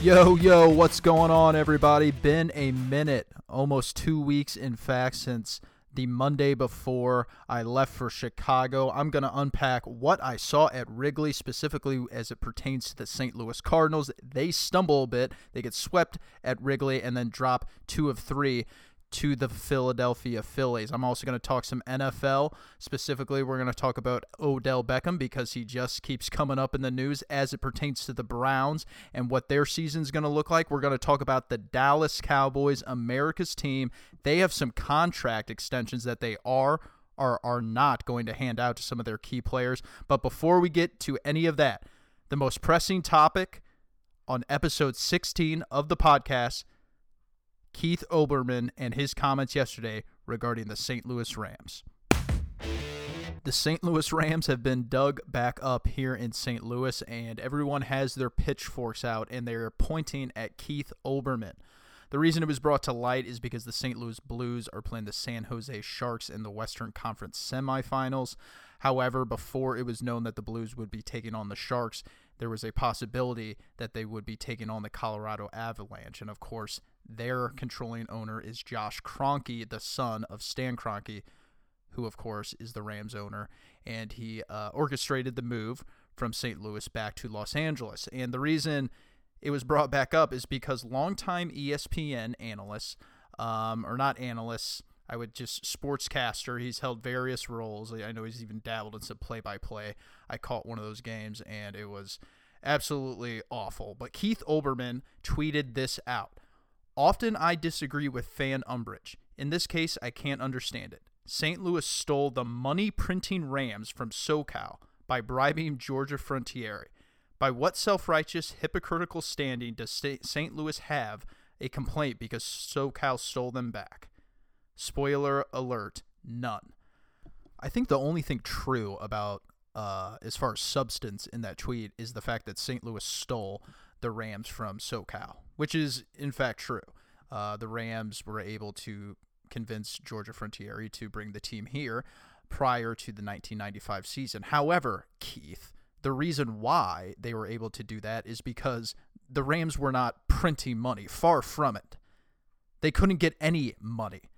Yo, yo, what's going on, everybody? Been a minute, almost two weeks, in fact, since the Monday before I left for Chicago. I'm going to unpack what I saw at Wrigley, specifically as it pertains to the St. Louis Cardinals. They stumble a bit, they get swept at Wrigley, and then drop two of three to the Philadelphia Phillies. I'm also going to talk some NFL. Specifically, we're going to talk about Odell Beckham because he just keeps coming up in the news as it pertains to the Browns and what their season's going to look like. We're going to talk about the Dallas Cowboys, America's team. They have some contract extensions that they are are are not going to hand out to some of their key players. But before we get to any of that, the most pressing topic on episode 16 of the podcast Keith Olbermann and his comments yesterday regarding the St. Louis Rams. The St. Louis Rams have been dug back up here in St. Louis, and everyone has their pitchforks out and they're pointing at Keith Olbermann. The reason it was brought to light is because the St. Louis Blues are playing the San Jose Sharks in the Western Conference semifinals. However, before it was known that the Blues would be taking on the Sharks, there was a possibility that they would be taking on the Colorado Avalanche. And of course, their controlling owner is Josh Kroenke, the son of Stan Kroenke, who, of course, is the Rams owner. And he uh, orchestrated the move from St. Louis back to Los Angeles. And the reason it was brought back up is because longtime ESPN analysts, um, or not analysts, I would just sportscaster. He's held various roles. I know he's even dabbled in some play-by-play. I caught one of those games, and it was absolutely awful. But Keith Olbermann tweeted this out. Often I disagree with fan umbrage. In this case, I can't understand it. St. Louis stole the money printing Rams from SoCal by bribing Georgia Frontiere. By what self righteous, hypocritical standing does St. Louis have a complaint because SoCal stole them back? Spoiler alert, none. I think the only thing true about, uh, as far as substance in that tweet, is the fact that St. Louis stole the Rams from SoCal, which is in fact true. Uh, the Rams were able to convince Georgia Frontiere to bring the team here prior to the 1995 season. However, Keith, the reason why they were able to do that is because the Rams were not printing money. Far from it. They couldn't get any money.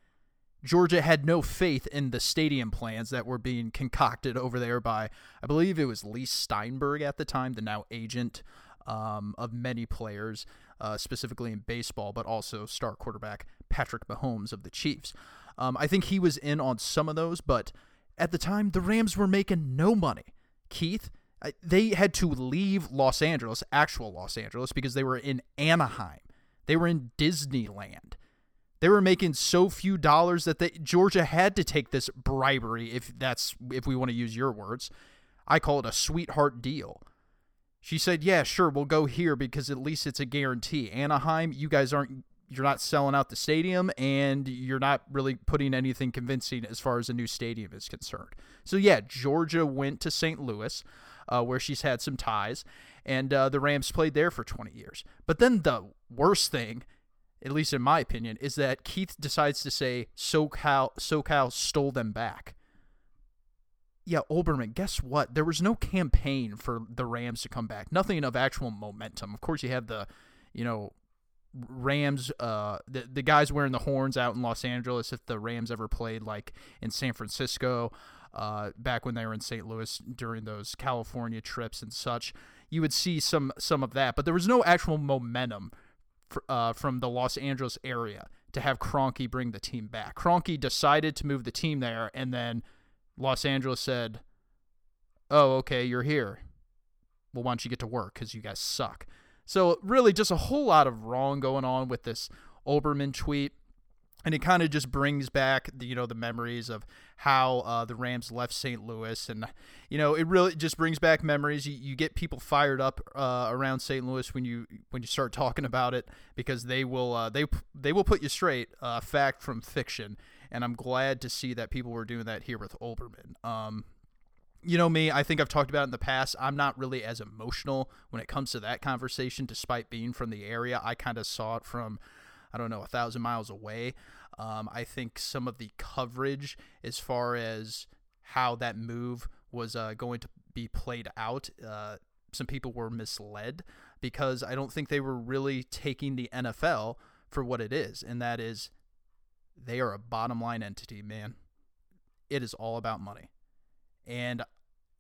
Georgia had no faith in the stadium plans that were being concocted over there by, I believe it was Leigh Steinberg at the time, the now agent um, of many players, uh, specifically in baseball, but also star quarterback Patrick Mahomes of the Chiefs. Um, I think he was in on some of those, but at the time, the Rams were making no money. Keith, they had to leave Los Angeles, actual Los Angeles, because they were in Anaheim. They were in Disneyland. They were making so few dollars that they, Georgia had to take this bribery, if that's if we want to use your words. I call it a sweetheart deal. She said, "Yeah, sure, we'll go here because at least it's a guarantee. Anaheim, you guys aren't you're not selling out the stadium and you're not really putting anything convincing as far as a new stadium is concerned." So yeah, Georgia went to St. Louis, uh, where she's had some ties, and uh, the Rams played there for 20 years. But then the worst thing, at least in my opinion, is that Keith decides to say SoCal SoCal stole them back yeah, Olbermann, guess what? There was no campaign for the Rams to come back. Nothing of actual momentum. Of course, you have the, you know, Rams, uh, the, the guys wearing the horns out in Los Angeles, if the Rams ever played like in San Francisco, uh, back when they were in St. Louis during those California trips and such, you would see some some of that. But there was no actual momentum uh, from the Los Angeles area to have Kroenke bring the team back. Kroenke decided to move the team there, and then – Los Angeles said, "Oh, okay, you're here. Well, why don't you get to work? Because you guys suck." So really, just a whole lot of wrong going on with this Olbermann tweet, and it kind of just brings back the, you know the memories of how uh, the Rams left St. Louis, and you know it really just brings back memories. You, you get people fired up uh, around St. Louis when you when you start talking about it because they will uh, they they will put you straight, uh, fact from fiction and I'm glad to see that people were doing that here with Olbermann. Um, you know me, I think I've talked about in the past. I'm not really as emotional when it comes to that conversation, despite being from the area. I kind of saw it from, I don't know, a thousand miles away. Um, I think some of the coverage, as far as how that move was uh, going to be played out, uh, some people were misled because I don't think they were really taking the NFL for what it is, and that is they are a bottom line entity, man. It is all about money. And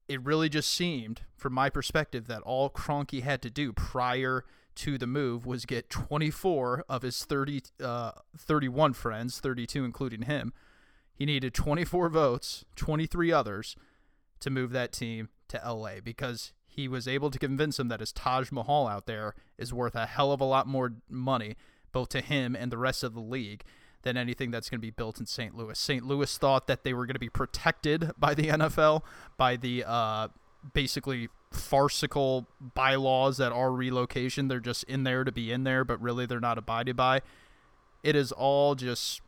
it really just seemed, from my perspective, that all Kroenke had to do prior to the move was get 24 of his 30, uh, 31 friends, 32 including him. He needed 24 votes, 23 others to move that team to LA because he was able to convince him that his Taj Mahal out there is worth a hell of a lot more money, both to him and the rest of the league, than anything that's going to be built in St. Louis. St. Louis thought that they were going to be protected by the NFL, by the uh, basically farcical bylaws that are relocation. They're just in there to be in there, but really they're not abided by. It is all just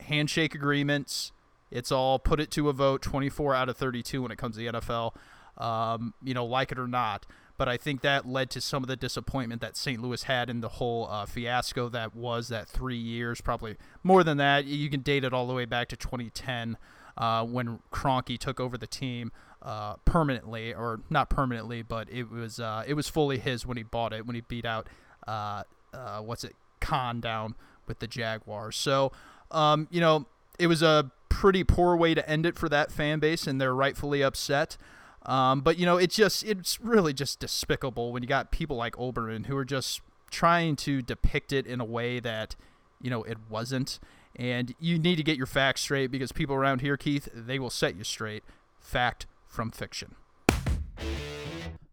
handshake agreements. It's all put it to a vote 24 out of 32 when it comes to the NFL, um, you know, like it or not. But I think that led to some of the disappointment that St. Louis had in the whole uh, fiasco that was that three years, probably more than that. You can date it all the way back to 2010 uh, when Kroenke took over the team uh, permanently, or not permanently, but it was uh, it was fully his when he bought it when he beat out uh, uh, what's it Khan down with the Jaguars. So um, you know it was a pretty poor way to end it for that fan base, and they're rightfully upset. Um, but you know, it's just it's really just despicable when you got people like Olbermann who are just trying to depict it in a way that you know it wasn't. And you need to get your facts straight because people around here, Keith, they will set you straight. Fact from fiction.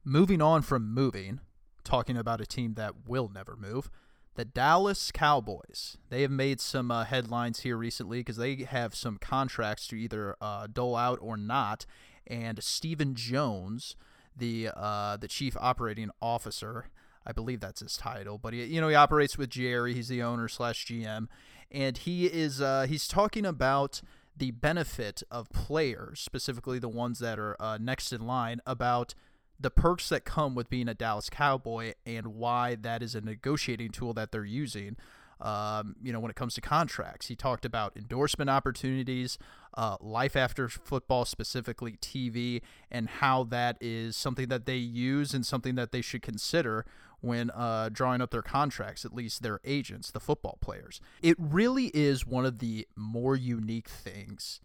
Moving on from moving, talking about a team that will never move the Dallas Cowboys. They have made some uh, headlines here recently because they have some contracts to either uh, dole out or not. And Stephen Jones, the uh, the chief operating officer, I believe that's his title, but he you know he operates with Jerry. He's the owner slash GM, and he is uh, he's talking about the benefit of players, specifically the ones that are uh, next in line, about the perks that come with being a Dallas Cowboy and why that is a negotiating tool that they're using. Um, you know, when it comes to contracts, he talked about endorsement opportunities, uh, life after football, specifically TV, and how that is something that they use and something that they should consider when uh, drawing up their contracts, at least their agents, the football players. It really is one of the more unique things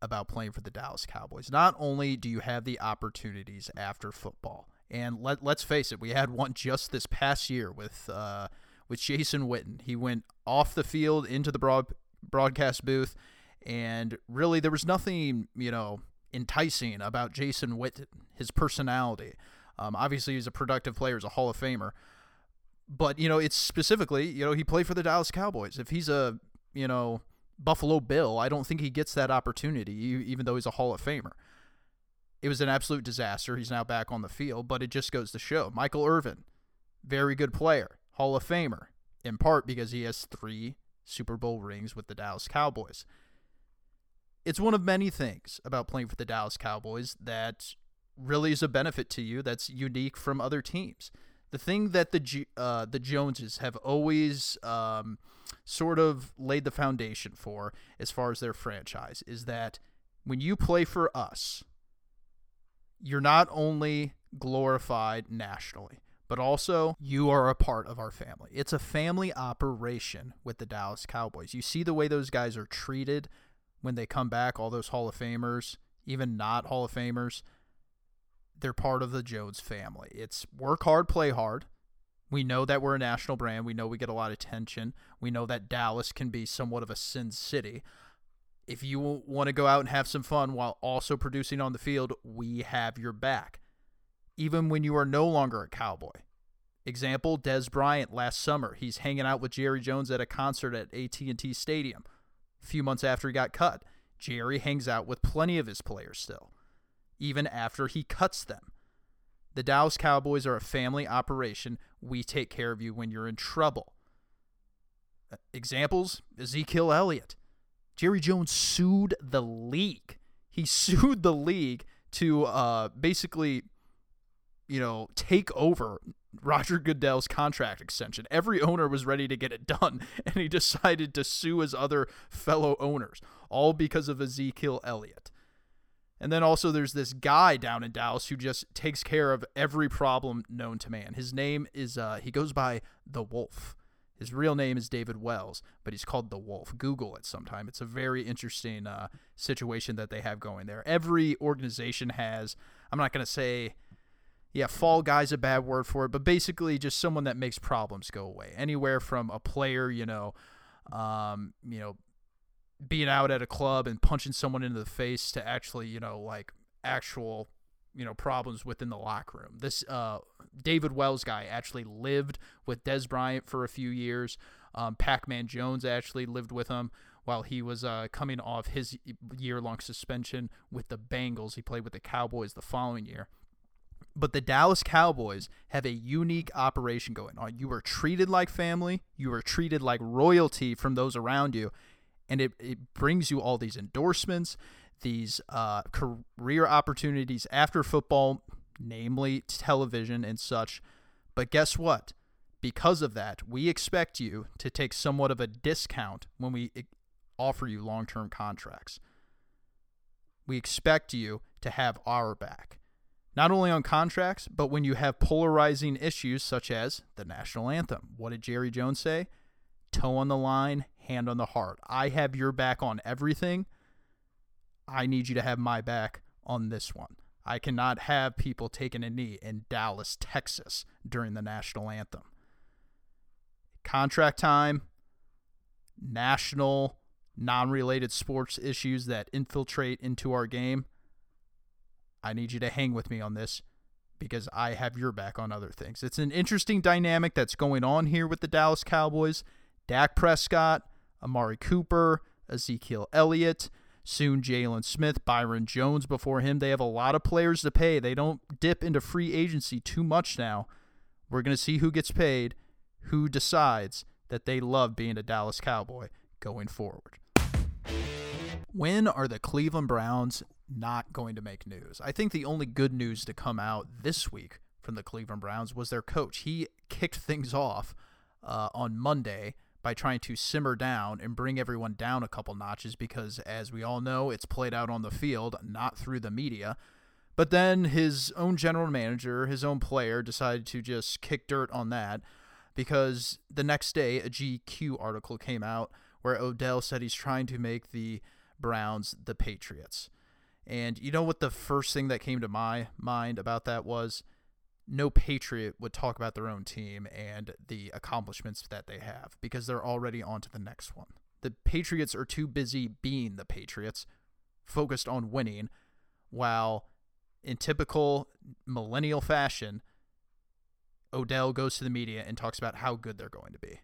about playing for the Dallas Cowboys. Not only do you have the opportunities after football, and let let's face it, we had one just this past year with uh, with Jason Witten. He went off the field into the broad broadcast booth, and really there was nothing you know enticing about Jason Witten, his personality. Um, obviously, he's a productive player, he's a Hall of Famer. But you know, it's specifically, you know, he played for the Dallas Cowboys. If he's a, you know, Buffalo Bill, I don't think he gets that opportunity, even though he's a Hall of Famer. It was an absolute disaster. He's now back on the field, but it just goes to show. Michael Irvin, very good player, Hall of Famer, in part because he has three Super Bowl rings with the Dallas Cowboys. It's one of many things about playing for the Dallas Cowboys that really is a benefit to you that's unique from other teams the thing that the uh, the Joneses have always um, sort of laid the foundation for, as far as their franchise, is that when you play for us, you're not only glorified nationally, but also you are a part of our family. It's a family operation with the Dallas Cowboys. You see the way those guys are treated when they come back, all those Hall of Famers, even not Hall of Famers they're part of the Jones family. It's work hard, play hard. We know that we're a national brand. We know we get a lot of attention. We know that Dallas can be somewhat of a sin city. If you want to go out and have some fun while also producing on the field, we have your back. Even when you are no longer a cowboy. Example, Dez Bryant last summer. He's hanging out with Jerry Jones at a concert at AT&T Stadium. A few months after he got cut, Jerry hangs out with plenty of his players still even after he cuts them. The Dallas Cowboys are a family operation. We take care of you when you're in trouble. Uh, examples Ezekiel Elliott. Jerry Jones sued the league. He sued the league to uh, basically, you know, take over Roger Goodell's contract extension. Every owner was ready to get it done, and he decided to sue his other fellow owners, all because of Ezekiel Elliott. And then also there's this guy down in Dallas who just takes care of every problem known to man. His name is uh, he goes by the Wolf. His real name is David Wells, but he's called the Wolf. Google it sometime. It's a very interesting uh, situation that they have going there. Every organization has. I'm not going to say, yeah, fall guy's a bad word for it, but basically just someone that makes problems go away. Anywhere from a player, you know, um, you know, being out at a club and punching someone into the face to actually, you know, like actual, you know, problems within the locker room. This uh, David Wells guy actually lived with Dez Bryant for a few years. Um, Pac-Man Jones actually lived with him while he was uh, coming off his year-long suspension with the Bengals. He played with the Cowboys the following year. But the Dallas Cowboys have a unique operation going on. You are treated like family. You are treated like royalty from those around you and it, it brings you all these endorsements, these uh, career opportunities after football, namely television and such. But guess what? Because of that, we expect you to take somewhat of a discount when we offer you long term contracts. We expect you to have our back. Not only on contracts, but when you have polarizing issues such as the national anthem. What did Jerry Jones say? Toe on the line, hand on the heart. I have your back on everything. I need you to have my back on this one. I cannot have people taking a knee in Dallas, Texas during the national anthem. Contract time, national, non related sports issues that infiltrate into our game. I need you to hang with me on this because I have your back on other things. It's an interesting dynamic that's going on here with the Dallas Cowboys. Dak Prescott, Amari Cooper, Ezekiel Elliott, soon Jaylon Smith, Byron Jones before him. They have a lot of players to pay. They don't dip into free agency too much now. We're going to see who gets paid, who decides that they love being a Dallas Cowboy going forward. When are the Cleveland Browns not going to make news? I think the only good news to come out this week from the Cleveland Browns was their coach. He kicked things off uh, on Monday by trying to simmer down and bring everyone down a couple notches because, as we all know, it's played out on the field, not through the media. But then his own general manager, his own player, decided to just kick dirt on that because the next day a GQ article came out where Odell said he's trying to make the Browns the Patriots. And you know what the first thing that came to my mind about that was? no Patriot would talk about their own team and the accomplishments that they have because they're already on to the next one. The Patriots are too busy being the Patriots, focused on winning, while in typical millennial fashion, Odell goes to the media and talks about how good they're going to be.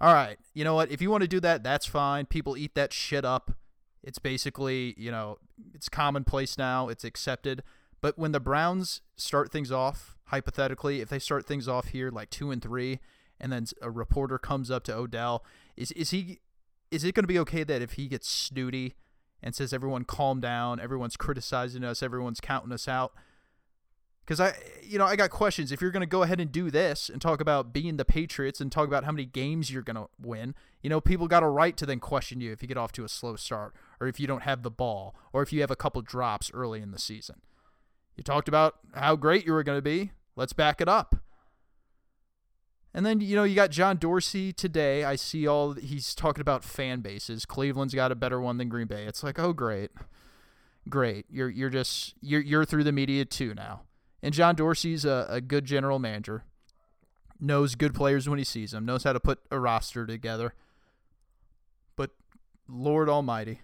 All right, you know what? If you want to do that, that's fine. People eat that shit up. It's basically, you know, it's commonplace now, it's accepted. But when the Browns start things off, hypothetically, if they start things off here like two and three, and then a reporter comes up to Odell, is is he is it going to be okay that if he gets snooty and says everyone calm down, everyone's criticizing us, everyone's counting us out? Because I, you know, I got questions. If you're going to go ahead and do this and talk about being the Patriots and talk about how many games you're going to win, you know, people got a right to then question you if you get off to a slow start or if you don't have the ball or if you have a couple drops early in the season. You talked about how great you were going to be. Let's back it up. And then, you know, you got John Dorsey today. I see all he's talking about fan bases. Cleveland's got a better one than Green Bay. It's like, oh great. Great. You're you're just you're you're through the media too now. And John Dorsey's a, a good general manager. Knows good players when he sees them, knows how to put a roster together. But Lord Almighty,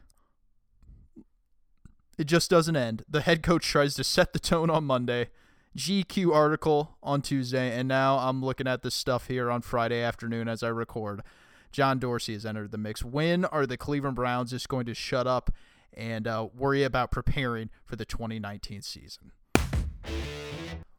it just doesn't end. The head coach tries to set the tone on Monday. GQ article on Tuesday, and now I'm looking at this stuff here on Friday afternoon as I record. John Dorsey has entered the mix. When are the Cleveland Browns just going to shut up and uh, worry about preparing for the 2019 season?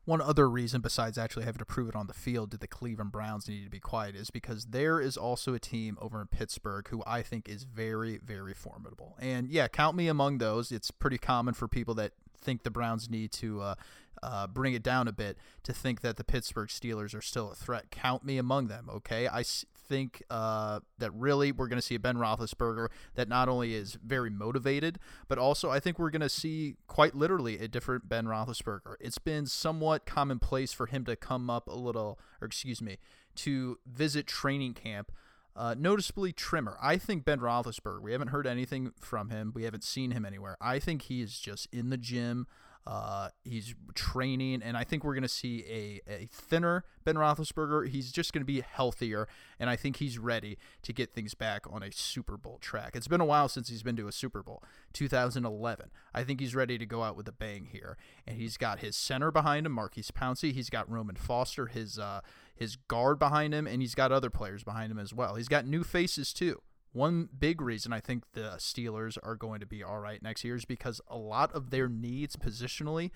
One other reason, besides actually having to prove it on the field, did the Cleveland Browns need to be quiet is because there is also a team over in Pittsburgh who I think is very, very formidable. And yeah, count me among those. It's pretty common for people that think the Browns need to uh, uh, bring it down a bit to think that the Pittsburgh Steelers are still a threat. Count me among them, okay? I think uh, that really we're going to see a Ben Roethlisberger that not only is very motivated, but also I think we're going to see quite literally a different Ben Roethlisberger. It's been somewhat commonplace for him to come up a little, or excuse me, to visit training camp. Uh, noticeably trimmer. I think Ben Roethlisberger. We haven't heard anything from him. We haven't seen him anywhere. I think he is just in the gym. Uh, he's training, and I think we're going to see a, a thinner Ben Roethlisberger. He's just going to be healthier, and I think he's ready to get things back on a Super Bowl track. It's been a while since he's been to a Super Bowl, 2011. I think he's ready to go out with a bang here, and he's got his center behind him, Maurkice Pouncey. He's got Ramon Foster, his uh, his guard behind him, and he's got other players behind him as well. He's got new faces too. One big reason I think the Steelers are going to be all right next year is because a lot of their needs positionally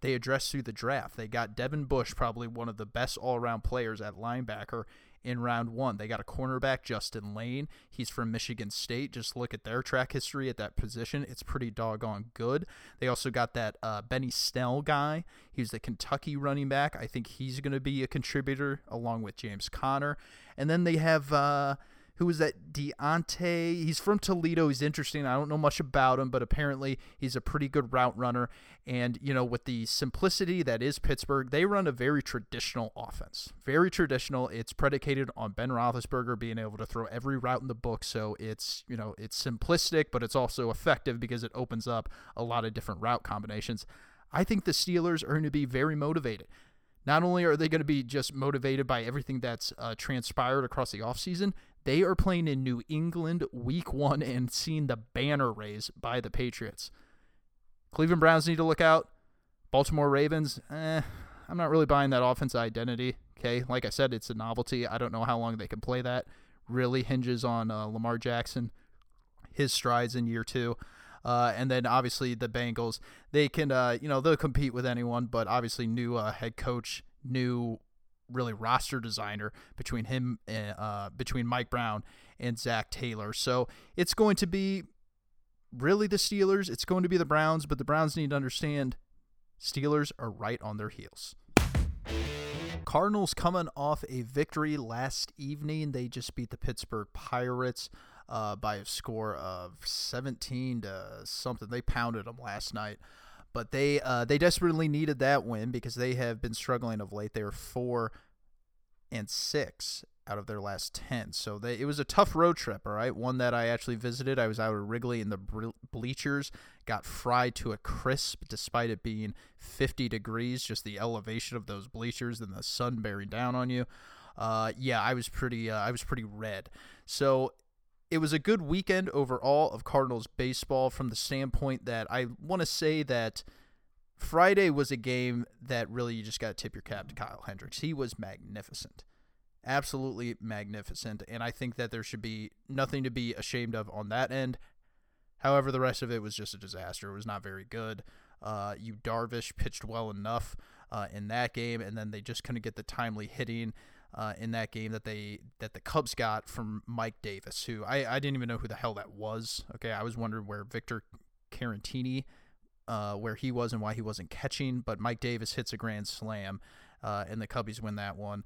they address through the draft. They got Devin Bush, probably one of the best all around players at linebacker in round one. They got a cornerback, Justin Layne. He's from Michigan State. Just look at their track history at that position. It's pretty doggone good. They also got that uh, Benny Snell guy. He's the Kentucky running back. I think he's going to be a contributor along with James Conner. And then they have. Uh, who was that Diontae? He's from Toledo. He's interesting. I don't know much about him, but apparently he's a pretty good route runner. And, you know, with the simplicity that is Pittsburgh, they run a very traditional offense. Very traditional. It's predicated on Ben Roethlisberger being able to throw every route in the book. So it's, you know, it's simplistic, but it's also effective because it opens up a lot of different route combinations. I think the Steelers are going to be very motivated. Not only are they going to be just motivated by everything that's uh, transpired across the offseason, they are playing in New England week one and seeing the banner raised by the Patriots. Cleveland Browns need to look out. Baltimore Ravens, eh, I'm not really buying that offense identity. Okay, like I said, it's a novelty. I don't know how long they can play that. Really hinges on uh, Lamar Jackson, his strides in year two. Uh, and then obviously the Bengals, they can, uh, you know, they'll compete with anyone, but obviously new uh, head coach, new really roster designer between him and uh, between Mike Brown and Zac Taylor. So it's going to be really the Steelers. It's going to be the Browns, but the Browns need to understand Steelers are right on their heels. Cardinals coming off a victory last evening. They just beat the Pittsburgh Pirates uh, by a score of 17 to something. They pounded them last night. But they uh, they desperately needed that win because they have been struggling of late. They are four and six out of their last 10. So they, it was a tough road trip, all right? One that I actually visited. I was out at Wrigley in the bleachers, got fried to a crisp despite it being 50 degrees, just the elevation of those bleachers and the sun bearing down on you. Uh, yeah, I was pretty uh, I was pretty red. So it was a good weekend overall of Cardinals baseball from the standpoint that I want to say that Friday was a game that really you just got to tip your cap to Kyle Hendricks. He was magnificent. Absolutely magnificent. And I think that there should be nothing to be ashamed of on that end. However, the rest of it was just a disaster. It was not very good. Uh, Yu Darvish pitched well enough uh, in that game, and then they just couldn't get the timely hitting uh, in that game that they that the Cubs got from Mike Davis, who I, I didn't even know who the hell that was. Okay, I was wondering where Victor Caratini, uh, where he was and why he wasn't catching, but Mike Davis hits a grand slam, uh, and the Cubbies win that one.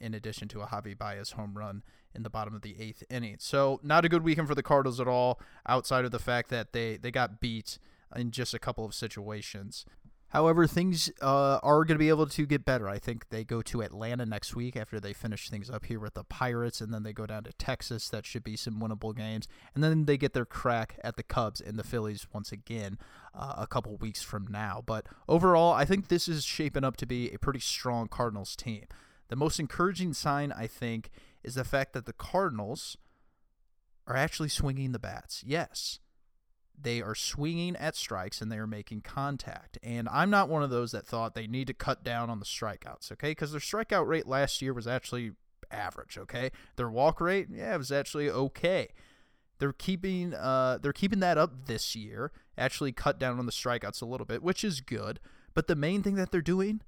In addition to a Javi Baez home run in the bottom of the eighth inning, so not a good weekend for the Cardinals at all. Outside of the fact that they they got beat in just a couple of situations. However, things uh, are going to be able to get better. I think they go to Atlanta next week after they finish things up here with the Pirates, and then they go down to Texas. That should be some winnable games. And then they get their crack at the Cubs and the Phillies once again uh, a couple weeks from now. But overall, I think this is shaping up to be a pretty strong Cardinals team. The most encouraging sign, I think, is the fact that the Cardinals are actually swinging the bats. Yes they are swinging at strikes and they are making contact. And I'm not one of those that thought they need to cut down on the strikeouts, okay? Because their strikeout rate last year was actually average, okay? Their walk rate, yeah, it was actually okay. They're keeping uh they're keeping that up this year. Actually cut down on the strikeouts a little bit, which is good. But the main thing that they're doing,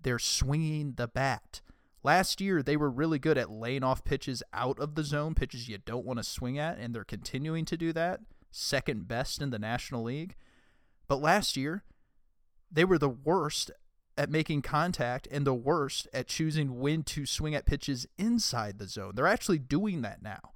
they're swinging the bat. Last year, they were really good at laying off pitches out of the zone, pitches you don't want to swing at, and they're continuing to do that second best in the National League. But last year, they were the worst at making contact and the worst at choosing when to swing at pitches inside the zone. They're actually doing that now.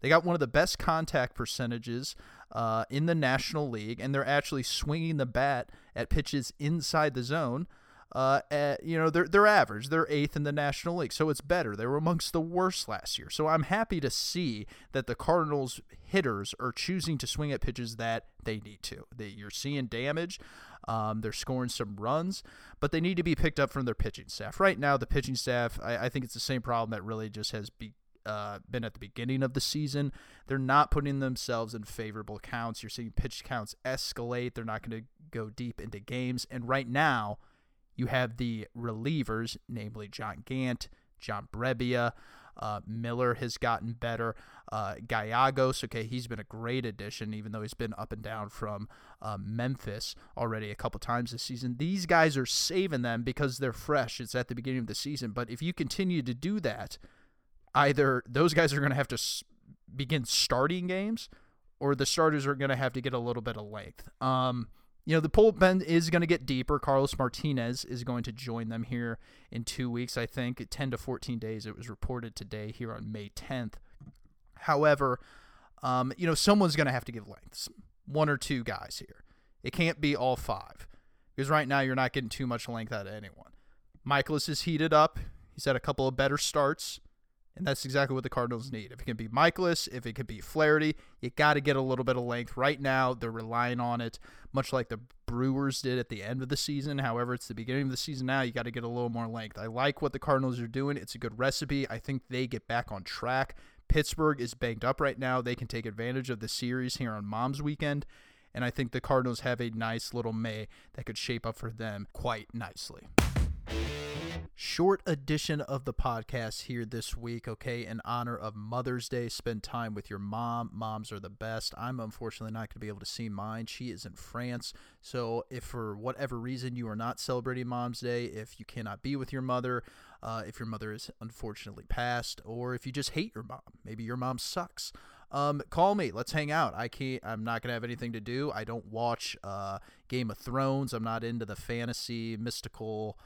They got one of the best contact percentages uh, in the National League, and they're actually swinging the bat at pitches inside the zone. Uh, at, you know, they're they're average. They're eighth in the National League, so it's better. They were amongst the worst last year. So I'm happy to see that the Cardinals hitters are choosing to swing at pitches that they need to. That you're seeing damage. Um, they're scoring some runs, but they need to be picked up from their pitching staff. Right now, the pitching staff, I, I think it's the same problem that really just has be, uh, been at the beginning of the season. They're not putting themselves in favorable counts. You're seeing pitch counts escalate. They're not going to go deep into games. And right now, you have the relievers, namely John Gant, John Brebbia. Uh, Miller has gotten better. Uh, okay, he's been a great addition, even though he's been up and down from uh, Memphis already a couple times this season. These guys are saving them because they're fresh. It's at the beginning of the season. But if you continue to do that, either those guys are going to have to begin starting games or the starters are going to have to get a little bit of length. Um, you know, the bullpen is going to get deeper. Carlos Martinez is going to join them here in two weeks, I think, 10 to 14 days. It was reported today here on May 10th. However, um, you know, someone's going to have to give lengths. One or two guys here. It can't be all five because right now you're not getting too much length out of anyone. Mikolas is heated up. He's had a couple of better starts. And that's exactly what the Cardinals need. If it can be Mikolas, if it could be Flaherty, you got to get a little bit of length. Right now, they're relying on it, much like the Brewers did at the end of the season. However, it's the beginning of the season now. You got to get a little more length. I like what the Cardinals are doing. It's a good recipe. I think they get back on track. Pittsburgh is banged up right now. They can take advantage of the series here on Mom's Weekend. And I think the Cardinals have a nice little May that could shape up for them quite nicely short edition of the podcast here this week, okay, in honor of Mother's Day. Spend time with your mom. Moms are the best. I'm unfortunately not going to be able to see mine. She is in France. So, if for whatever reason you are not celebrating Mom's Day, if you cannot be with your mother, uh, if your mother is unfortunately passed, or if you just hate your mom, maybe your mom sucks. Um, call me. Let's hang out. I can't. I'm not gonna have anything to do. I don't watch uh, Game of Thrones. I'm not into the fantasy, mystical,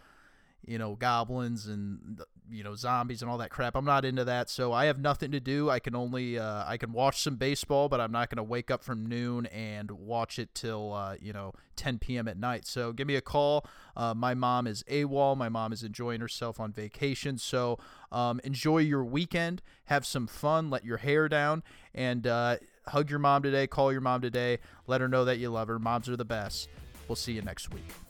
you know, goblins and you know zombies and all that crap. I'm not into that, so I have nothing to do. I can only uh, I can watch some baseball, but I'm not going to wake up from noon and watch it till uh, you know 10 p.m. at night. So give me a call. Uh, my mom is AWOL. My mom is enjoying herself on vacation. So um, enjoy your weekend. Have some fun. Let your hair down and uh, hug your mom today. Call your mom today. Let her know that you love her. Moms are the best. We'll see you next week.